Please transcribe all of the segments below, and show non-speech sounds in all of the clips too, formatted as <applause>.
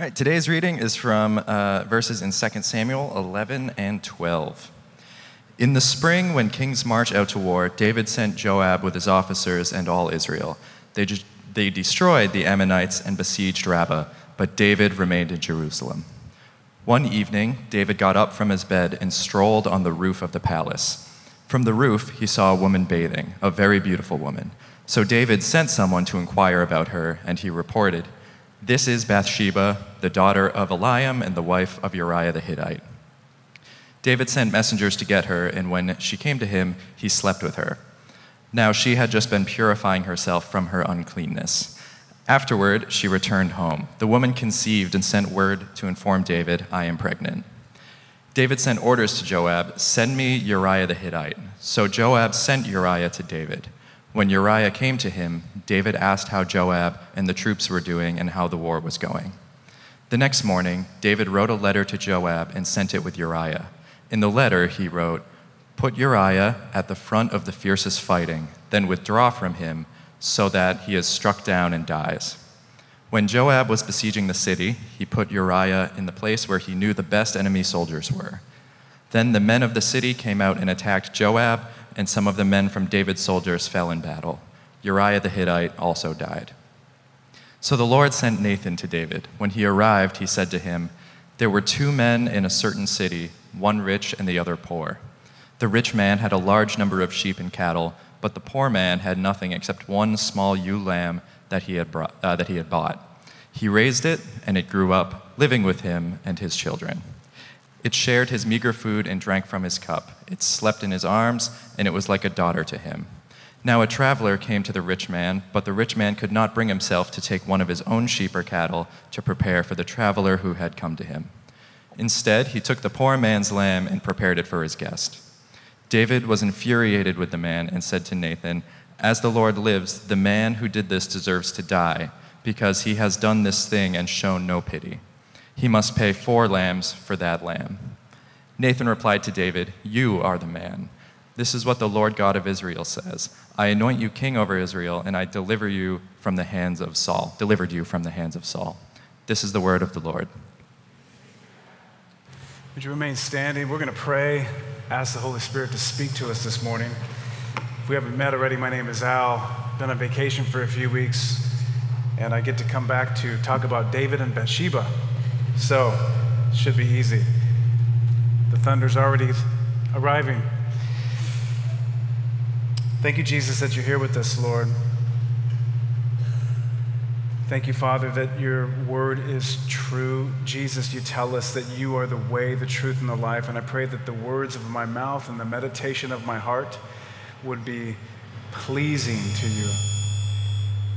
All right, today's reading is from uh, verses in 2 Samuel 11 and 12. In the spring, when kings march out to war, David sent Joab with his officers and all Israel. They, ju- they destroyed the Ammonites and besieged Rabbah, but David remained in Jerusalem. One evening, David got up from his bed and strolled on the roof of the palace. From the roof, he saw a woman bathing, a very beautiful woman. So David sent someone to inquire about her, and he reported, This is Bathsheba, the daughter of Eliam and the wife of Uriah the Hittite. David sent messengers to get her, and when she came to him, he slept with her. Now she had just been purifying herself from her uncleanness. Afterward, she returned home. The woman conceived and sent word to inform David, I am pregnant. David sent orders to Joab, Send me Uriah the Hittite. So Joab sent Uriah to David. When Uriah came to him, David asked how Joab and the troops were doing and how the war was going. The next morning, David wrote a letter to Joab and sent it with Uriah. In the letter, he wrote, Put Uriah at the front of the fiercest fighting, then withdraw from him, so that he is struck down and dies. When Joab was besieging the city, he put Uriah in the place where he knew the best enemy soldiers were. Then the men of the city came out and attacked Joab, and some of the men from David's soldiers fell in battle. Uriah the Hittite also died. So the Lord sent Nathan to David. When he arrived, he said to him, There were two men in a certain city one rich and the other poor. The rich man had a large number of sheep and cattle, but the poor man had nothing except one small ewe lamb that he had, brought, uh, that he had bought. He raised it, and it grew up, living with him and his children. It shared his meager food and drank from his cup. It slept in his arms, and it was like a daughter to him. Now a traveler came to the rich man, but the rich man could not bring himself to take one of his own sheep or cattle to prepare for the traveler who had come to him. Instead, he took the poor man's lamb and prepared it for his guest. David was infuriated with the man and said to Nathan, As the Lord lives, the man who did this deserves to die, because he has done this thing and shown no pity. He must pay four lambs for that lamb. Nathan replied to David, You are the man. This is what the Lord God of Israel says I anoint you king over Israel, and I deliver you from the hands of Saul, delivered you from the hands of Saul. This is the word of the Lord. Would you remain standing? We're going to pray, ask the Holy Spirit to speak to us this morning. If we haven't met already, my name is Al. Been on vacation for a few weeks, and I get to come back to talk about David and Bathsheba. So, should be easy. The thunder's already arriving. Thank you, Jesus, that you're here with us, Lord. Thank you, Father, that your word is true. Jesus, you tell us that you are the way, the truth, and the life. And I pray that the words of my mouth and the meditation of my heart would be pleasing to you.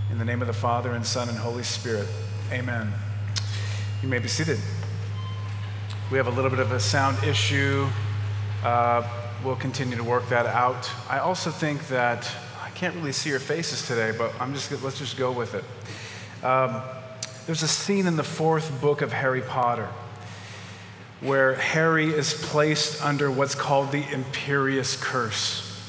In the name of the Father, and Son, and Holy Spirit, amen. You may be seated. We have a little bit of a sound issue. Uh, we'll continue to work that out. I also think that I can't really see your faces today, but I'm just let's just go with it. Um, there's a scene in the fourth book of Harry Potter where Harry is placed under what's called the Imperius Curse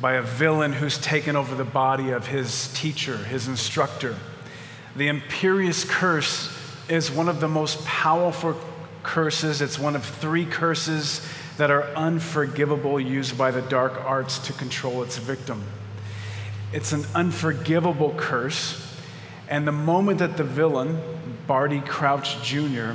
by a villain who's taken over the body of his teacher, his instructor. The Imperius Curse is one of the most powerful curses. It's one of three curses that are unforgivable, used by the dark arts to control its victim. It's an unforgivable curse and the moment that the villain, Barty Crouch Jr.,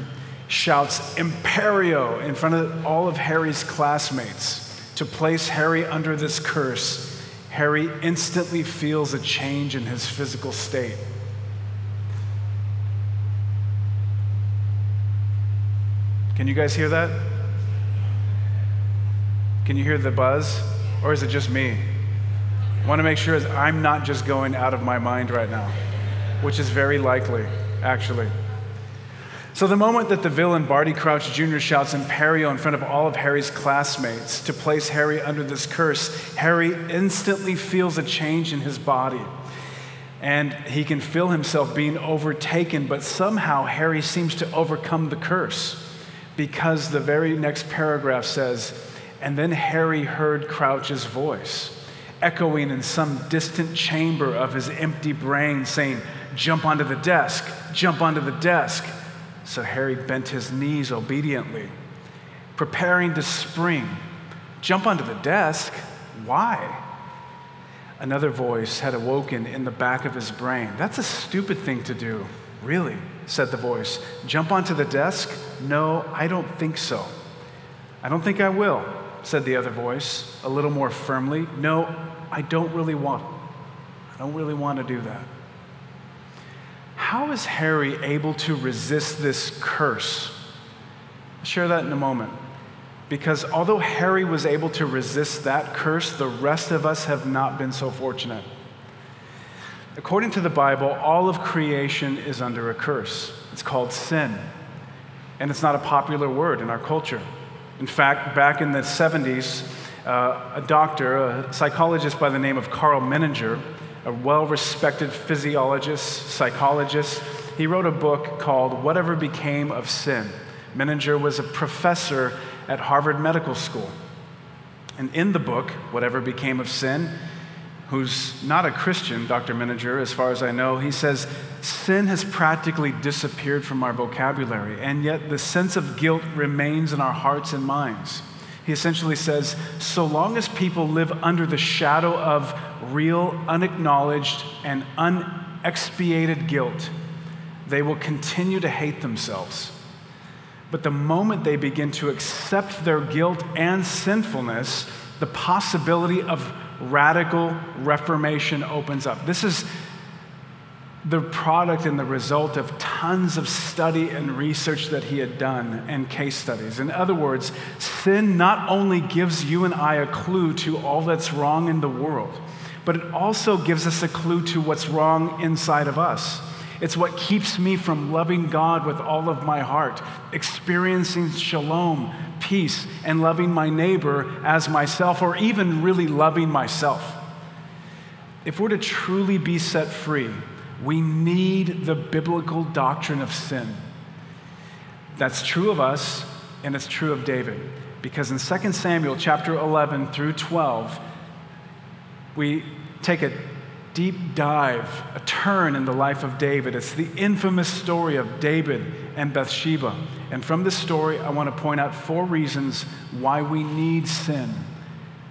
shouts Imperio in front of all of Harry's classmates to place Harry under this curse, Harry instantly feels a change in his physical state. Can you guys hear that? Can you hear the buzz? Or is it just me? I want to make sure I'm not just going out of my mind right now which is very likely, actually. So, the moment that the villain Barty Crouch Jr. shouts Imperio in front of all of Harry's classmates to place Harry under this curse, Harry instantly feels a change in his body. And he can feel himself being overtaken, but somehow Harry seems to overcome the curse because the very next paragraph says, And then Harry heard Crouch's voice, echoing in some distant chamber of his empty brain, saying, Jump onto the desk, jump onto the desk. So Harry bent his knees obediently, preparing to spring. Jump onto the desk? Why? Another voice had awoken in the back of his brain. That's a stupid thing to do. Really, said the voice. Jump onto the desk? No, I don't think so. I don't think I will, said the other voice, a little more firmly. No, I don't really want. I don't really want to do that. How is Harry able to resist this curse? I'll share that in a moment. Because although Harry was able to resist that curse, the rest of us have not been so fortunate. According to the Bible, all of creation is under a curse. It's called sin. And it's not a popular word in our culture. In fact, back in the 70s, uh, a doctor, a psychologist by the name of Karl Menninger, a well respected physiologist, psychologist, he wrote a book called Whatever Became of Sin. Menninger was a professor at Harvard Medical School. And in the book, Whatever Became of Sin, who's not a Christian, Dr. Menninger, as far as I know, he says, Sin has practically disappeared from our vocabulary, and yet the sense of guilt remains in our hearts and minds. He essentially says, so long as people live under the shadow of real, unacknowledged, and unexpiated guilt, they will continue to hate themselves. But the moment they begin to accept their guilt and sinfulness, the possibility of radical reformation opens up. This is the product and the result of tons of study and research that he had done and case studies. In other words, sin not only gives you and I a clue to all that's wrong in the world, but it also gives us a clue to what's wrong inside of us. It's what keeps me from loving God with all of my heart, experiencing shalom, peace, and loving my neighbor as myself, or even really loving myself. If we're to truly be set free, we need the biblical doctrine of sin. That's true of us, and it's true of David. Because in 2 Samuel chapter 11 through 12, we take a deep dive, a turn in the life of David. It's the infamous story of David and Bathsheba. And from this story, I want to point out four reasons why we need sin.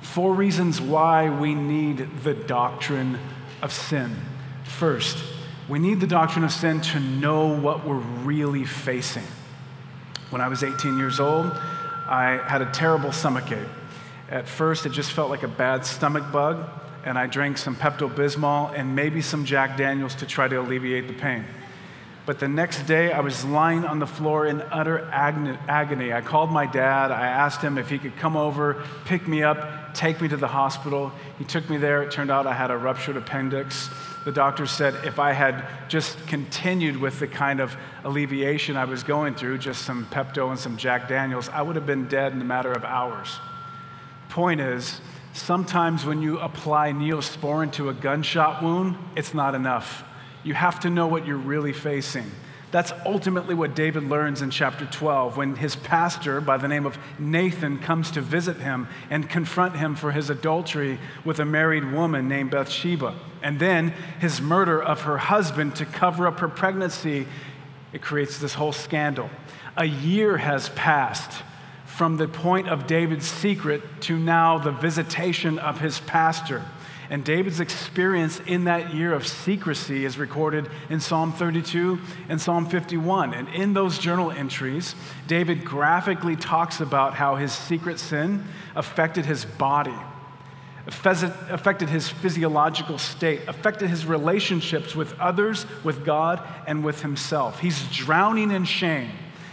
Four reasons why we need the doctrine of sin. First, we need the doctrine of sin to know what we're really facing. When I was 18 years old, I had a terrible stomach ache. At first, it just felt like a bad stomach bug and I drank some Pepto Bismol and maybe some Jack Daniels to try to alleviate the pain. But the next day, I was lying on the floor in utter agony. I called my dad. I asked him if he could come over, pick me up, take me to the hospital. He took me there. It turned out I had a ruptured appendix. The doctor said if I had just continued with the kind of alleviation I was going through, just some Pepto and some Jack Daniels, I would have been dead in a matter of hours. Point is, Sometimes when you apply neosporin to a gunshot wound, it's not enough. You have to know what you're really facing. That's ultimately what David learns in chapter 12 when his pastor, by the name of Nathan, comes to visit him and confront him for his adultery with a married woman named Bathsheba. And then his murder of her husband to cover up her pregnancy. It creates this whole scandal. A year has passed from the point of David's secret to now the visitation of his pastor. And David's experience in that year of secrecy is recorded in Psalm 32 and Psalm 51. And in those journal entries, David graphically talks about how his secret sin affected his body, affected his physiological state, affected his relationships with others, with God, and with himself. He's drowning in shame.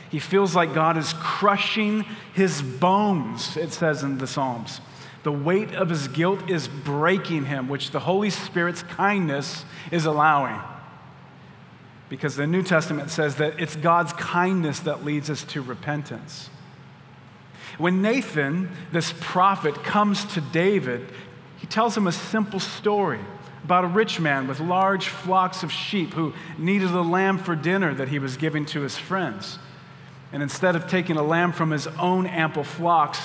He feels like God is crushing his bones, it says in the Psalms. The weight of his guilt is breaking him, which the Holy Spirit's kindness is allowing. Because the New Testament says that it's God's kindness that leads us to repentance. When Nathan, this prophet, comes to David, he tells him a simple story about a rich man with large flocks of sheep who needed a lamb for dinner that he was giving to his friends. And instead of taking a lamb from his own ample flocks,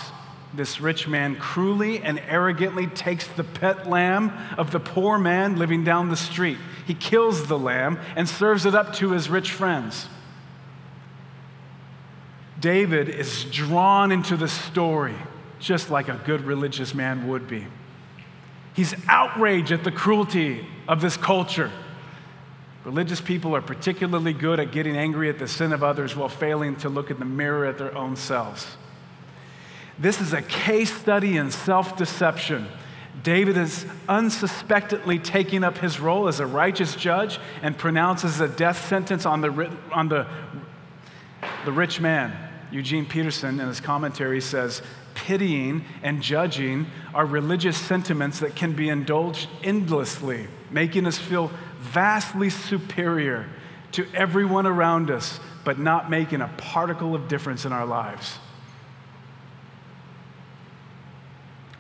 this rich man cruelly and arrogantly takes the pet lamb of the poor man living down the street. He kills the lamb and serves it up to his rich friends. David is drawn into the story just like a good religious man would be. He's outraged at the cruelty of this culture. Religious people are particularly good at getting angry at the sin of others while failing to look in the mirror at their own selves. This is a case study in self deception. David is unsuspectedly taking up his role as a righteous judge and pronounces a death sentence on the, on the, the rich man. Eugene Peterson, in his commentary, says pitying and judging are religious sentiments that can be indulged endlessly, making us feel vastly superior to everyone around us, but not making a particle of difference in our lives.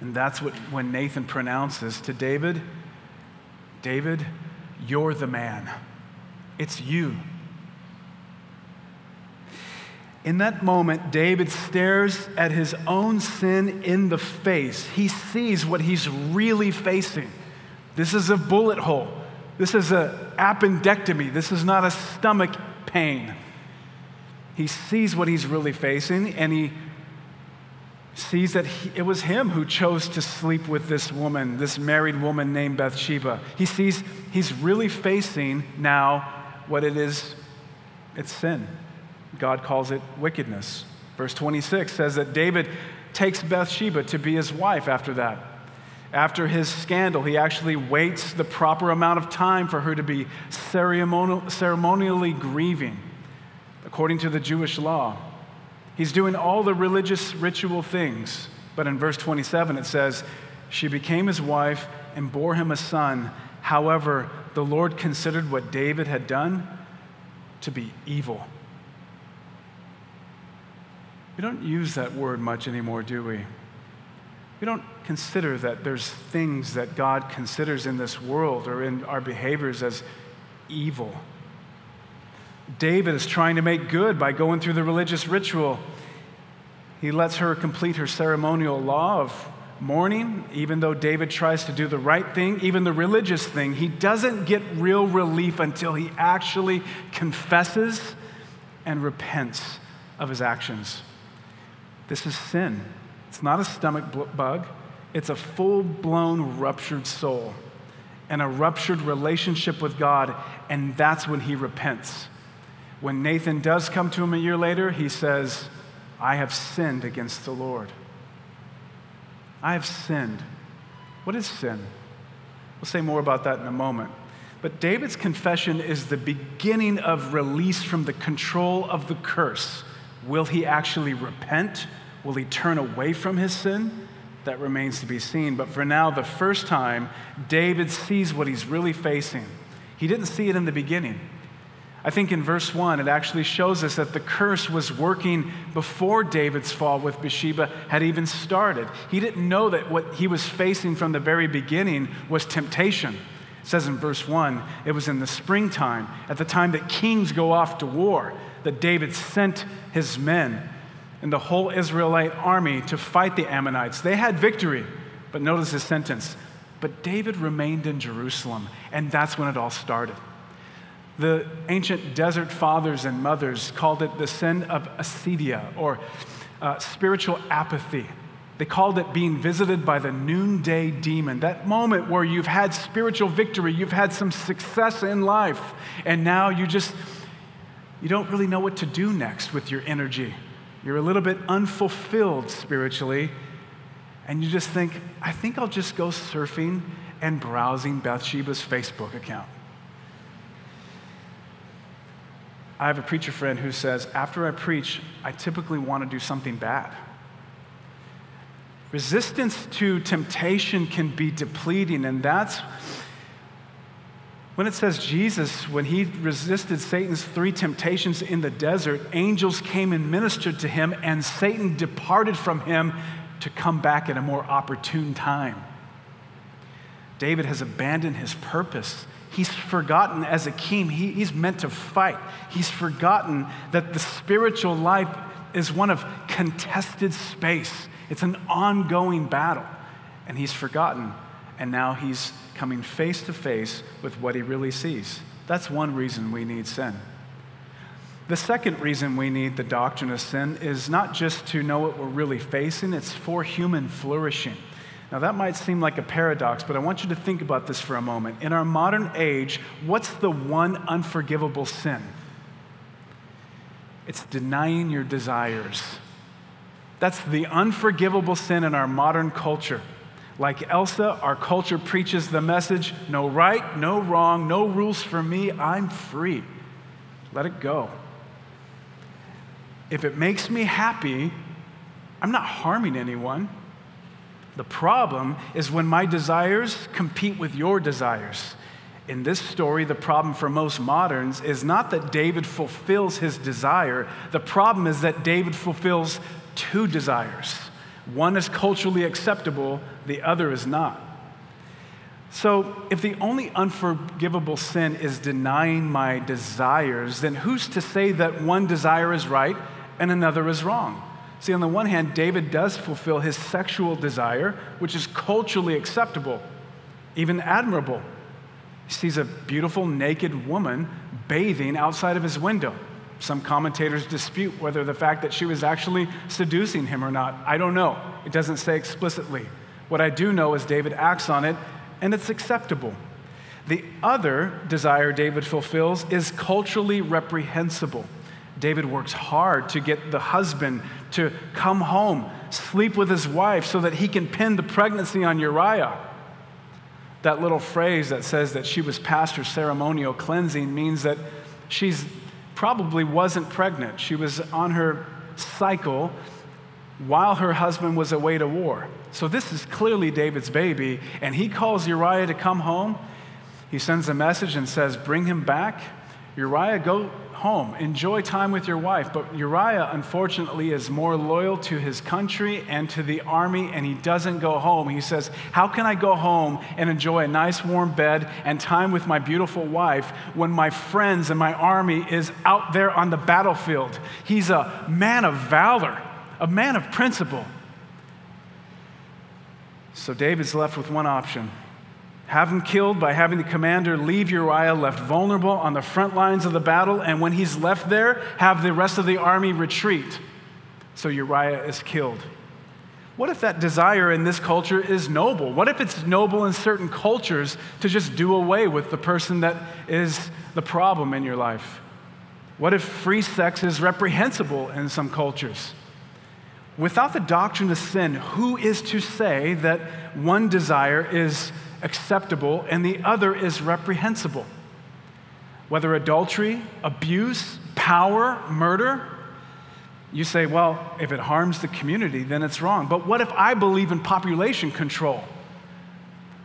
And that's what when Nathan pronounces to David, David, you're the man. It's you. In that moment, David stares at his own sin in the face. He sees what he's really facing. This is a bullet hole. This is an appendectomy. This is not a stomach pain. He sees what he's really facing and he sees that he, it was him who chose to sleep with this woman, this married woman named Bathsheba. He sees he's really facing now what it is it's sin. God calls it wickedness. Verse 26 says that David takes Bathsheba to be his wife after that. After his scandal, he actually waits the proper amount of time for her to be ceremonial, ceremonially grieving, according to the Jewish law. He's doing all the religious ritual things, but in verse 27 it says, She became his wife and bore him a son. However, the Lord considered what David had done to be evil we don't use that word much anymore, do we? We don't consider that there's things that God considers in this world or in our behaviors as evil. David is trying to make good by going through the religious ritual. He lets her complete her ceremonial law of mourning, even though David tries to do the right thing, even the religious thing. He doesn't get real relief until he actually confesses and repents of his actions. This is sin. It's not a stomach bug, it's a full blown ruptured soul and a ruptured relationship with God, and that's when he repents. When Nathan does come to him a year later, he says, I have sinned against the Lord. I have sinned. What is sin? We'll say more about that in a moment. But David's confession is the beginning of release from the control of the curse. Will he actually repent? Will he turn away from his sin? That remains to be seen. But for now, the first time, David sees what he's really facing. He didn't see it in the beginning. I think in verse 1, it actually shows us that the curse was working before David's fall with Bathsheba had even started. He didn't know that what he was facing from the very beginning was temptation. It says in verse 1, it was in the springtime, at the time that kings go off to war, that David sent his men and the whole Israelite army to fight the Ammonites. They had victory, but notice his sentence. But David remained in Jerusalem, and that's when it all started. The ancient desert fathers and mothers called it the sin of acedia or uh, spiritual apathy. They called it being visited by the noonday demon. That moment where you've had spiritual victory, you've had some success in life, and now you just you don't really know what to do next with your energy. You're a little bit unfulfilled spiritually, and you just think, I think I'll just go surfing and browsing Bathsheba's Facebook account. I have a preacher friend who says, after I preach, I typically want to do something bad. Resistance to temptation can be depleting, and that's when it says Jesus, when he resisted Satan's three temptations in the desert, angels came and ministered to him, and Satan departed from him to come back at a more opportune time. David has abandoned his purpose. He's forgotten as a king, he, he's meant to fight. He's forgotten that the spiritual life is one of contested space, it's an ongoing battle. And he's forgotten, and now he's coming face to face with what he really sees. That's one reason we need sin. The second reason we need the doctrine of sin is not just to know what we're really facing, it's for human flourishing. Now, that might seem like a paradox, but I want you to think about this for a moment. In our modern age, what's the one unforgivable sin? It's denying your desires. That's the unforgivable sin in our modern culture. Like Elsa, our culture preaches the message no right, no wrong, no rules for me, I'm free. Let it go. If it makes me happy, I'm not harming anyone. The problem is when my desires compete with your desires. In this story, the problem for most moderns is not that David fulfills his desire, the problem is that David fulfills two desires. One is culturally acceptable, the other is not. So, if the only unforgivable sin is denying my desires, then who's to say that one desire is right and another is wrong? See, on the one hand, David does fulfill his sexual desire, which is culturally acceptable, even admirable. He sees a beautiful naked woman bathing outside of his window. Some commentators dispute whether the fact that she was actually seducing him or not. I don't know. It doesn't say explicitly. What I do know is David acts on it, and it's acceptable. The other desire David fulfills is culturally reprehensible. David works hard to get the husband to come home, sleep with his wife so that he can pin the pregnancy on Uriah. That little phrase that says that she was past her ceremonial cleansing means that she's probably wasn't pregnant. She was on her cycle while her husband was away to war. So this is clearly David's baby, and he calls Uriah to come home. He sends a message and says, Bring him back. Uriah, go home. Enjoy time with your wife. But Uriah, unfortunately, is more loyal to his country and to the army, and he doesn't go home. He says, How can I go home and enjoy a nice warm bed and time with my beautiful wife when my friends and my army is out there on the battlefield? He's a man of valor, a man of principle. So David's left with one option have him killed by having the commander leave Uriah left vulnerable on the front lines of the battle, and when he's left there, have the rest of the army retreat. So Uriah is killed. What if that desire in this culture is noble? What if it's noble in certain cultures to just do away with the person that is the problem in your life? What if free sex is reprehensible in some cultures? Without the doctrine of sin, who is to say that one desire is acceptable and the other is reprehensible. Whether adultery, abuse, power, murder, you say, well, if it harms the community, then it's wrong. But what if I believe in population control?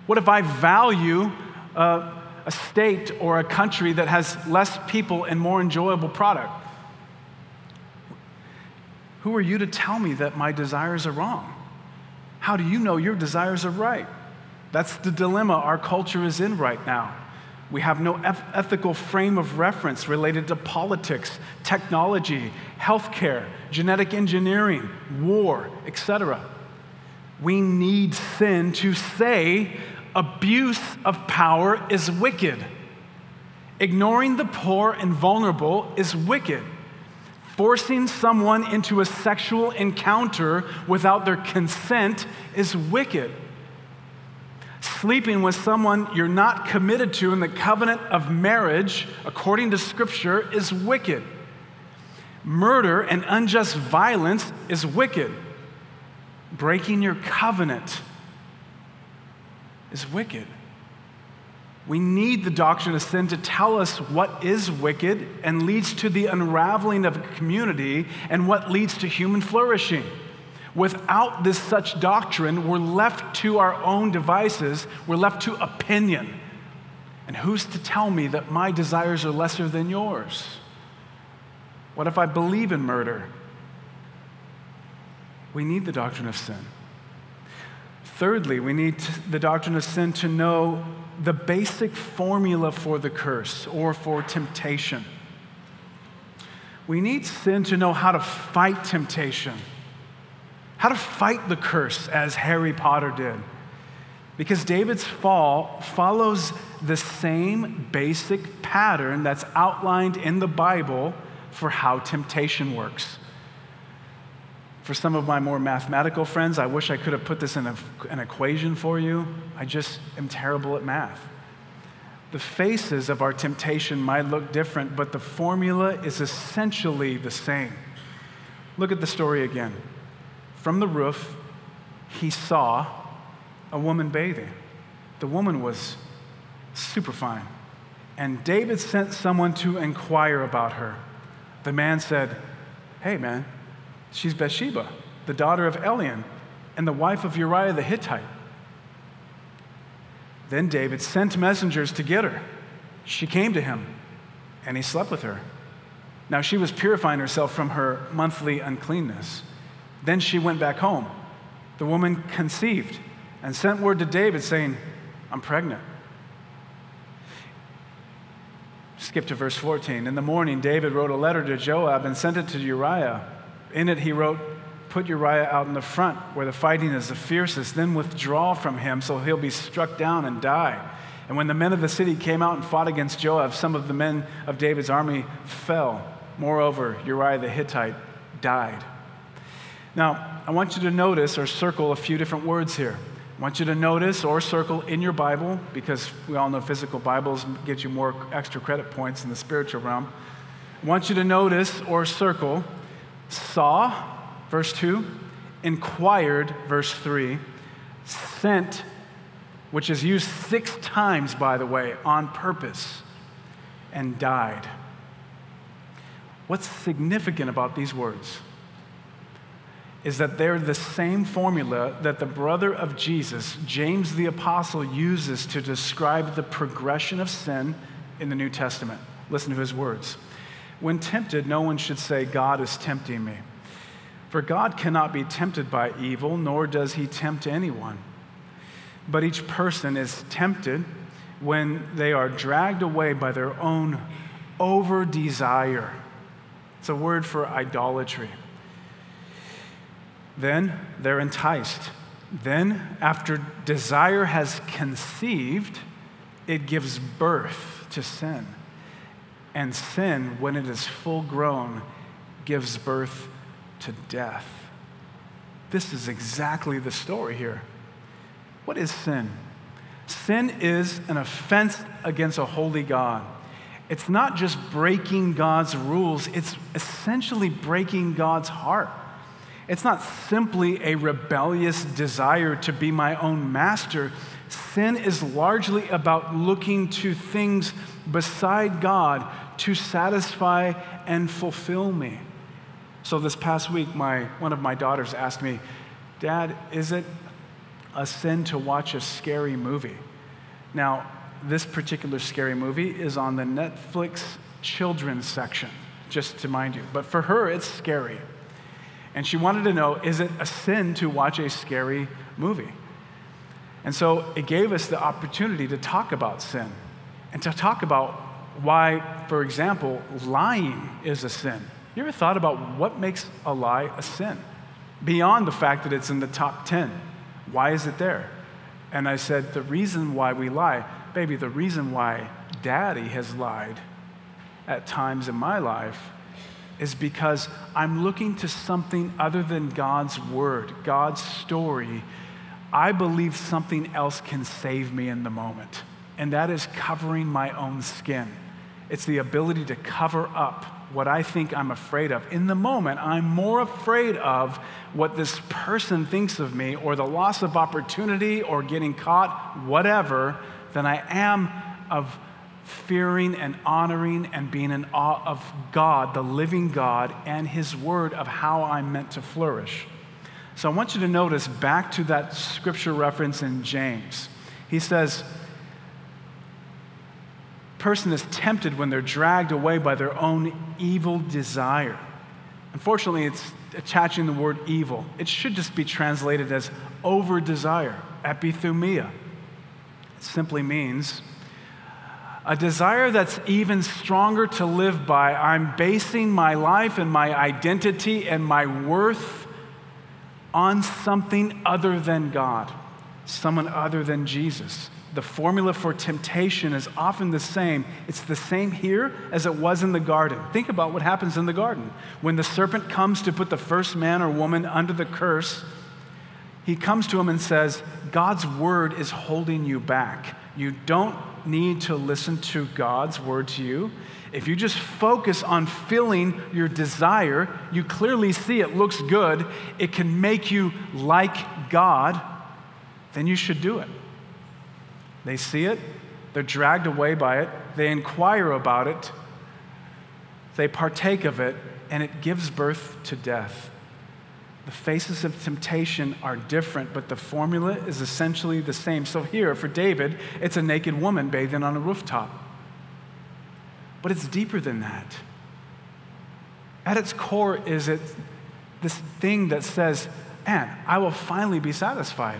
What if I value a state or a country that has less people and more enjoyable product? Who are you to tell me that my desires are wrong? How do you know your desires are right? That's the dilemma our culture is in right now. We have no ethical frame of reference related to politics, technology, healthcare, genetic engineering, war, etc. We need sin to say abuse of power is wicked. Ignoring the poor and vulnerable is wicked. Forcing someone into a sexual encounter without their consent is wicked sleeping with someone you're not committed to in the covenant of marriage, according to Scripture, is wicked. Murder and unjust violence is wicked. Breaking your covenant is wicked. We need the doctrine of sin to tell us what is wicked and leads to the unraveling of a community and what leads to human flourishing. Without this such doctrine, we're left to our own devices, we're left to opinion. And who's to tell me that my desires are lesser than yours? What if I believe in murder? We need the doctrine of sin. Thirdly, we need the doctrine of sin to know the basic formula for the curse or for temptation. We need sin to know how to fight temptation how to fight the curse as Harry Potter did. Because David's fall follows the same basic pattern that's outlined in the Bible for how temptation works. For some of my more mathematical friends, I wish I could have put this in a, an equation for you. I just am terrible at math. The faces of our temptation might look different, but the formula is essentially the same. Look at the story again. From the roof, he saw a woman bathing. The woman was super fine. And David sent someone to inquire about her. The man said, Hey, man, she's Bathsheba, the daughter of Eliam, and the wife of Uriah the Hittite. Then David sent messengers to get her. She came to him, and he slept with her. Now she was purifying herself from her monthly uncleanness. Then she went back home. The woman conceived and sent word to David saying, I'm pregnant. Skip to verse 14. In the morning, David wrote a letter to Joab and sent it to Uriah. In it, he wrote, Put Uriah out in the front where the fighting is the fiercest, then withdraw from him so he'll be struck down and die. And when the men of the city came out and fought against Joab, some of the men of David's army fell. Moreover, Uriah the Hittite died. Now, I want you to notice or circle a few different words here. I want you to notice or circle in your Bible, because we all know physical Bibles get you more extra credit points in the spiritual realm. I want you to notice or circle saw, verse 2, inquired, verse 3, sent, which is used six times, by the way, on purpose, and died. What's significant about these words? Is that they're the same formula that the brother of Jesus, James the Apostle, uses to describe the progression of sin in the New Testament. Listen to his words. When tempted, no one should say, God is tempting me. For God cannot be tempted by evil, nor does he tempt anyone. But each person is tempted when they are dragged away by their own over desire. It's a word for idolatry. Then they're enticed. Then, after desire has conceived, it gives birth to sin. And sin, when it is full grown, gives birth to death. This is exactly the story here. What is sin? Sin is an offense against a holy God. It's not just breaking God's rules, it's essentially breaking God's heart. It's not simply a rebellious desire to be my own master. Sin is largely about looking to things beside God to satisfy and fulfill me. So this past week, my, one of my daughters asked me, Dad, is it a sin to watch a scary movie? Now, this particular scary movie is on the Netflix children's section, just to mind you. But for her, it's scary. And she wanted to know is it a sin to watch a scary movie? And so it gave us the opportunity to talk about sin and to talk about why, for example, lying is a sin. You ever thought about what makes a lie a sin? Beyond the fact that it's in the top 10. Why is it there? And I said, the reason why we lie, baby, the reason why daddy has lied at times in my life is because I'm looking to something other than God's word, God's story. I believe something else can save me in the moment, and that is covering my own skin. It's the ability to cover up what I think I'm afraid of. In the moment, I'm more afraid of what this person thinks of me or the loss of opportunity or getting caught, whatever, than I am of fearing and honoring and being in awe of God, the living God, and His word of how I'm meant to flourish. So I want you to notice back to that scripture reference in James. He says, person is tempted when they're dragged away by their own evil desire. Unfortunately, it's attaching the word evil. It should just be translated as over desire, epithumia. It simply means a desire that's even stronger to live by. I'm basing my life and my identity and my worth on something other than God, someone other than Jesus. the formula for temptation is often the same. It's the same here as it was in the garden. Think about what happens in the garden. When the serpent comes to put the first man or woman under the curse, he comes to him and says, God's word is holding you back. You don't need to listen to God's word to you. If you just focus on filling your desire, you clearly see it looks good, it can make you like God, then you should do it. They see it, they're dragged away by it, they inquire about it, they partake of it, and it gives birth to death. The faces of temptation are different, but the formula is essentially the same. So, here for David, it's a naked woman bathing on a rooftop. But it's deeper than that. At its core is it this thing that says, Man, I will finally be satisfied.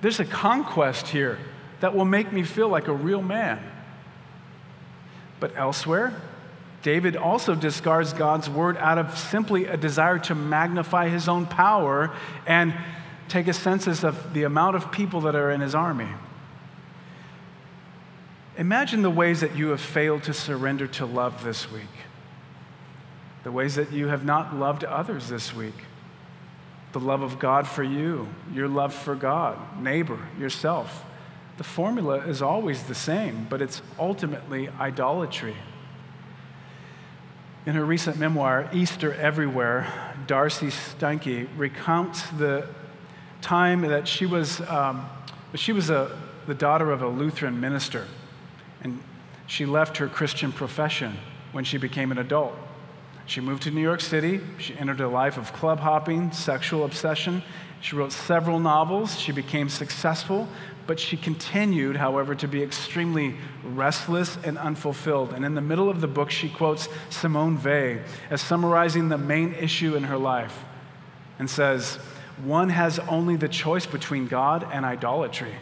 There's a conquest here that will make me feel like a real man. But elsewhere, David also discards God's word out of simply a desire to magnify his own power and take a census of the amount of people that are in his army. Imagine the ways that you have failed to surrender to love this week, the ways that you have not loved others this week the love of God for you, your love for God, neighbor, yourself. The formula is always the same, but it's ultimately idolatry. In her recent memoir, Easter Everywhere, Darcey Steinke recounts the time that she was, um, she was a, the daughter of a Lutheran minister, and she left her Christian profession when she became an adult. She moved to New York City. She entered a life of club hopping, sexual obsession. She wrote several novels. She became successful, but she continued, however, to be extremely restless and unfulfilled. And in the middle of the book, she quotes Simone Weil as summarizing the main issue in her life and says, One has only the choice between God and idolatry.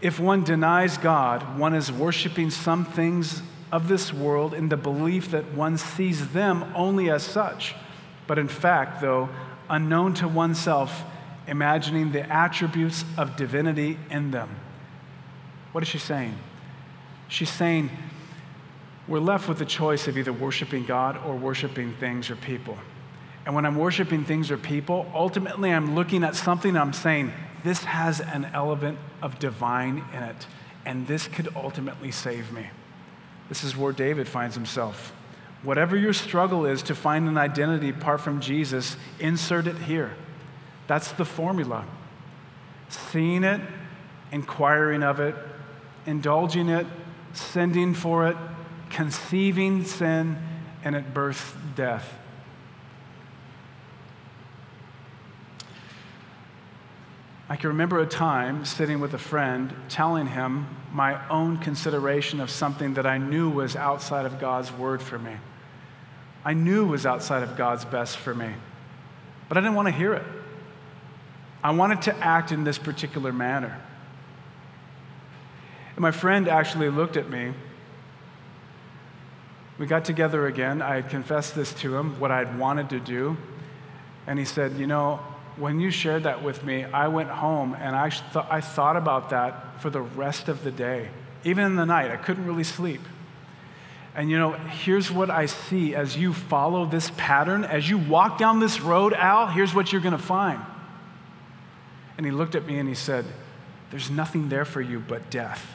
If one denies God, one is worshiping some things of this world in the belief that one sees them only as such, but in fact, though, unknown to oneself, imagining the attributes of divinity in them. What is she saying? She's saying we're left with the choice of either worshiping God or worshiping things or people. And when I'm worshiping things or people, ultimately I'm looking at something and I'm saying, this has an element of divine in it, and this could ultimately save me. This is where David finds himself. Whatever your struggle is to find an identity apart from Jesus, insert it here. That's the formula. Seeing it, inquiring of it, indulging it, sending for it, conceiving sin, and it births death. I can remember a time sitting with a friend telling him my own consideration of something that I knew was outside of God's word for me. I knew was outside of God's best for me, but I didn't want to hear it. I wanted to act in this particular manner. And my friend actually looked at me. We got together again. I had confessed this to him, what I'd wanted to do. And he said, You know, when you shared that with me, I went home and I, th- I thought about that for the rest of the day. Even in the night, I couldn't really sleep. And you know, here's what I see as you follow this pattern, as you walk down this road, Al, here's what you're going to find. And he looked at me and he said, There's nothing there for you but death.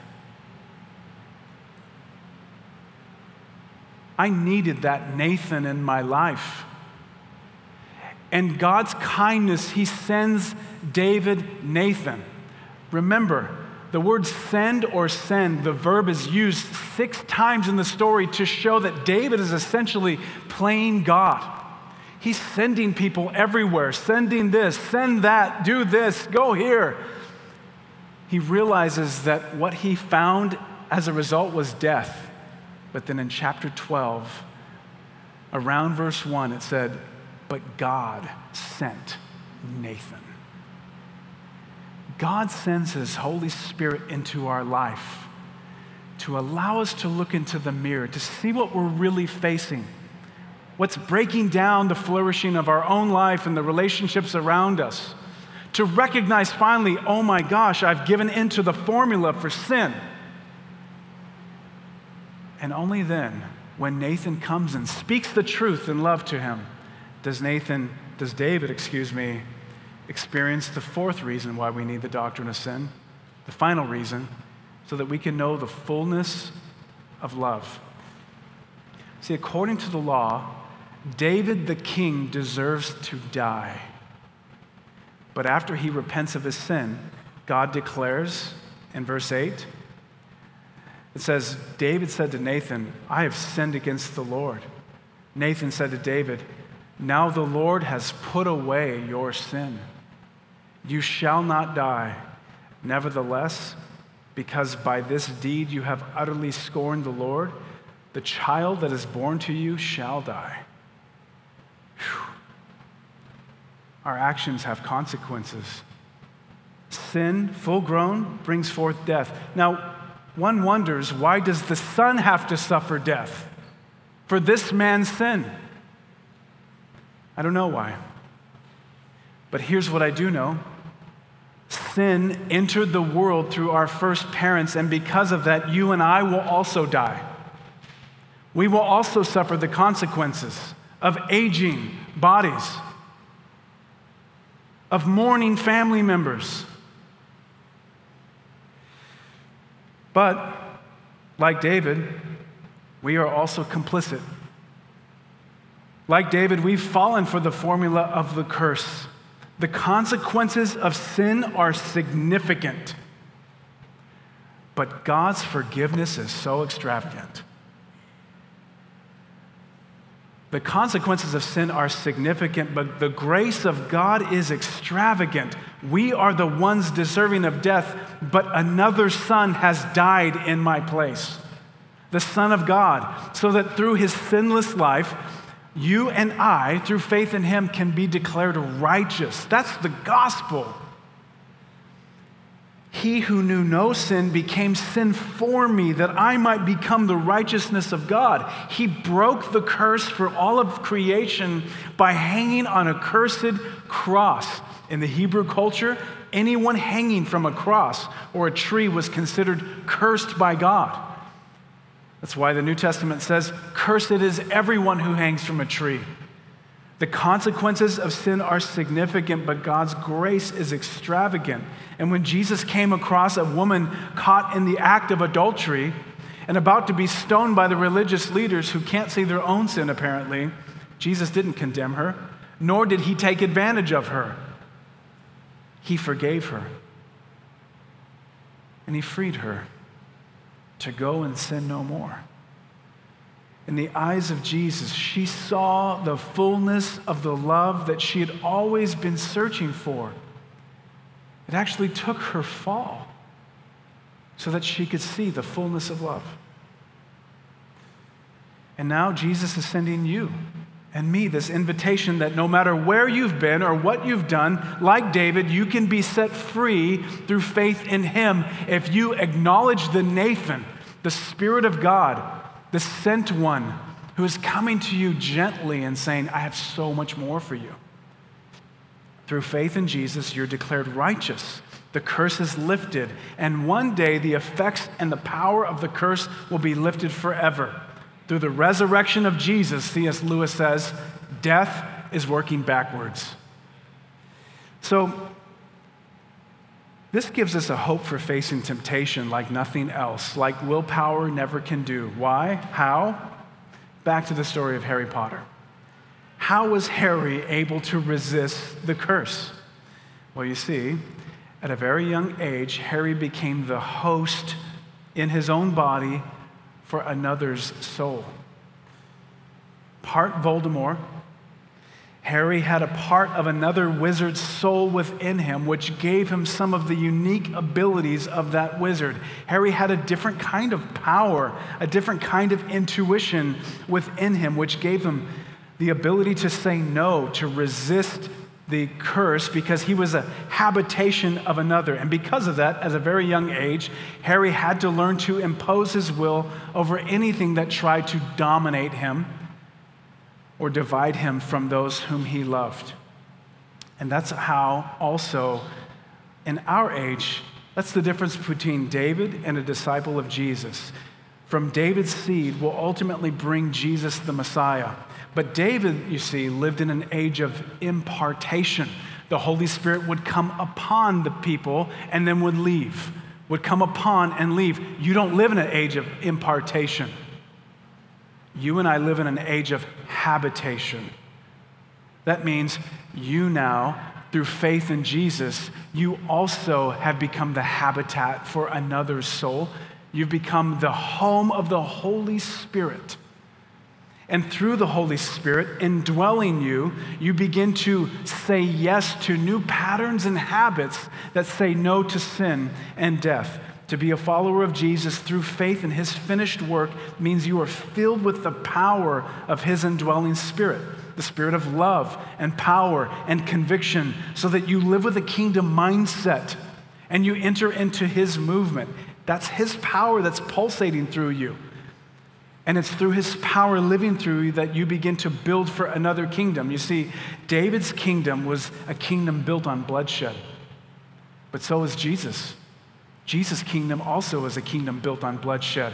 I needed that Nathan in my life and God's kindness, he sends David Nathan. Remember, the word send or send, the verb is used six times in the story to show that David is essentially playing God. He's sending people everywhere, sending this, send that, do this, go here. He realizes that what he found as a result was death. But then in chapter 12, around verse 1, it said, but God sent Nathan. God sends His Holy Spirit into our life to allow us to look into the mirror, to see what we're really facing, what's breaking down the flourishing of our own life and the relationships around us, to recognize finally, oh my gosh, I've given into the formula for sin. And only then, when Nathan comes and speaks the truth in love to him, does Nathan, does David, excuse me, experience the fourth reason why we need the doctrine of sin, the final reason, so that we can know the fullness of love. See, according to the law, David the king deserves to die. But after he repents of his sin, God declares in verse 8, it says, David said to Nathan, I have sinned against the Lord. Nathan said to David, Now the Lord has put away your sin. You shall not die. Nevertheless, because by this deed you have utterly scorned the Lord, the child that is born to you shall die. Our actions have consequences. Sin, full grown, brings forth death. Now, one wonders why does the son have to suffer death for this man's sin? I don't know why. But here's what I do know sin entered the world through our first parents, and because of that, you and I will also die. We will also suffer the consequences of aging bodies, of mourning family members. But, like David, we are also complicit. Like David, we've fallen for the formula of the curse. The consequences of sin are significant, but God's forgiveness is so extravagant. The consequences of sin are significant, but the grace of God is extravagant. We are the ones deserving of death, but another son has died in my place. The Son of God, so that through his sinless life, you and I, through faith in him, can be declared righteous. That's the gospel. He who knew no sin became sin for me that I might become the righteousness of God. He broke the curse for all of creation by hanging on a cursed cross. In the Hebrew culture, anyone hanging from a cross or a tree was considered cursed by God. That's why the New Testament says, Cursed is everyone who hangs from a tree. The consequences of sin are significant, but God's grace is extravagant. And when Jesus came across a woman caught in the act of adultery and about to be stoned by the religious leaders who can't see their own sin, apparently, Jesus didn't condemn her, nor did he take advantage of her. He forgave her and he freed her to go and sin no more. In the eyes of Jesus, she saw the fullness of the love that she had always been searching for. It actually took her fall so that she could see the fullness of love. And now Jesus is sending you and me this invitation that no matter where you've been or what you've done, like David, you can be set free through faith in him if you acknowledge the Nathan, the Spirit of God, the sent one who is coming to you gently and saying, I have so much more for you. Through faith in Jesus, you're declared righteous. The curse is lifted, and one day the effects and the power of the curse will be lifted forever. Through the resurrection of Jesus, C.S. Lewis says, death is working backwards. So, this gives us a hope for facing temptation like nothing else, like willpower never can do. Why? How? Back to the story of Harry Potter. How was Harry able to resist the curse? Well, you see, at a very young age, Harry became the host in his own body for another's soul. Part Voldemort, Harry had a part of another wizard's soul within him, which gave him some of the unique abilities of that wizard. Harry had a different kind of power, a different kind of intuition within him, which gave him the ability to say no, to resist the curse because he was a habitation of another. And because of that, at a very young age, Harry had to learn to impose his will over anything that tried to dominate him or divide him from those whom he loved. And that's how also in our age, that's the difference between David and a disciple of Jesus. From David's seed will ultimately bring Jesus the Messiah. But David, you see, lived in an age of impartation. The Holy Spirit would come upon the people and then would leave, would come upon and leave. You don't live in an age of impartation. You and I live in an age of habitation. That means you now, through faith in Jesus, you also have become the habitat for another's soul. You've become the home of the Holy Spirit. And through the Holy Spirit indwelling you, you begin to say yes to new patterns and habits that say no to sin and death. To be a follower of Jesus through faith in his finished work means you are filled with the power of his indwelling spirit, the spirit of love and power and conviction, so that you live with a kingdom mindset and you enter into his movement. That's his power that's pulsating through you. And it's through his power living through you that you begin to build for another kingdom. You see, David's kingdom was a kingdom built on bloodshed, but so is Jesus. Jesus' kingdom also is a kingdom built on bloodshed,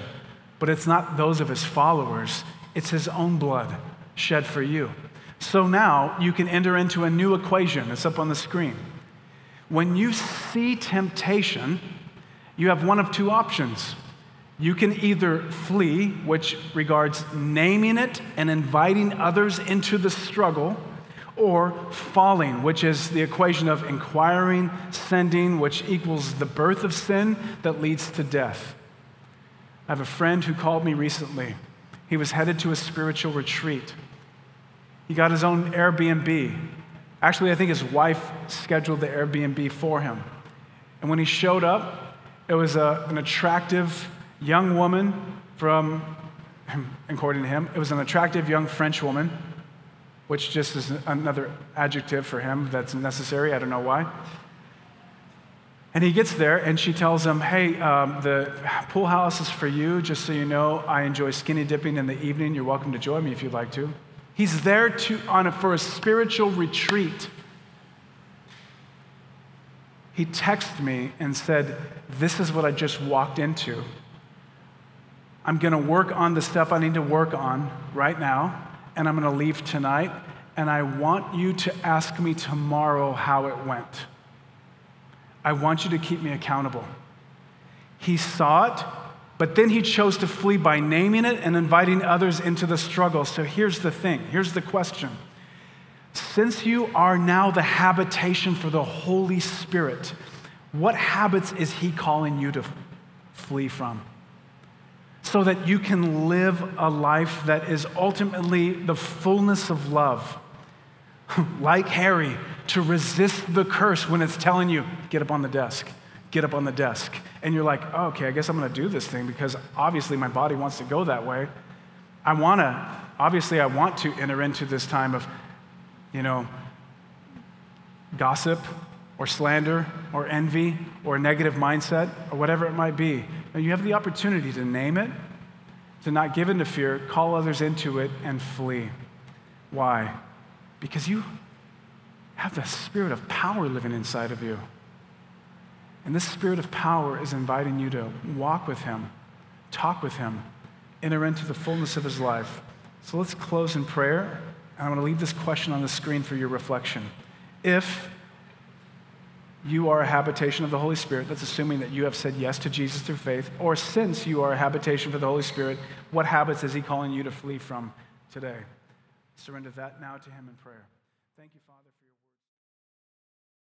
but it's not those of his followers, it's his own blood shed for you. So now you can enter into a new equation. It's up on the screen. When you see temptation, you have one of two options. You can either flee, which regards naming it and inviting others into the struggle, or falling, which is the equation of inquiring, sending, which equals the birth of sin that leads to death. I have a friend who called me recently. He was headed to a spiritual retreat. He got his own Airbnb. Actually, I think his wife scheduled the Airbnb for him. And when he showed up, it was a, an attractive, young woman from, <clears throat> according to him, it was an attractive young French woman, which just is another adjective for him that's necessary. I don't know why. And he gets there, and she tells him, Hey, um, the pool house is for you. Just so you know, I enjoy skinny dipping in the evening. You're welcome to join me if you'd like to. He's there to, on a, for a spiritual retreat. He texted me and said, This is what I just walked into. I'm going to work on the stuff I need to work on right now, and I'm going to leave tonight. And I want you to ask me tomorrow how it went. I want you to keep me accountable. He saw it, but then he chose to flee by naming it and inviting others into the struggle. So here's the thing here's the question. Since you are now the habitation for the Holy Spirit, what habits is he calling you to flee from? So that you can live a life that is ultimately the fullness of love. <laughs> like Harry, to resist the curse when it's telling you, get up on the desk, get up on the desk. And you're like, oh, okay, I guess I'm gonna do this thing because obviously my body wants to go that way. I wanna, obviously, I want to enter into this time of, you know, gossip or slander or envy or negative mindset or whatever it might be. Now, you have the opportunity to name it, to not give in to fear, call others into it, and flee. Why? Because you have the spirit of power living inside of you. And this spirit of power is inviting you to walk with Him, talk with Him, enter into the fullness of His life. So let's close in prayer. And I'm going to leave this question on the screen for your reflection. If you are a habitation of the Holy Spirit, that's assuming that you have said yes to Jesus through faith, or since you are a habitation for the Holy Spirit, what habits is He calling you to flee from today? Surrender that now to Him in prayer. Thank you.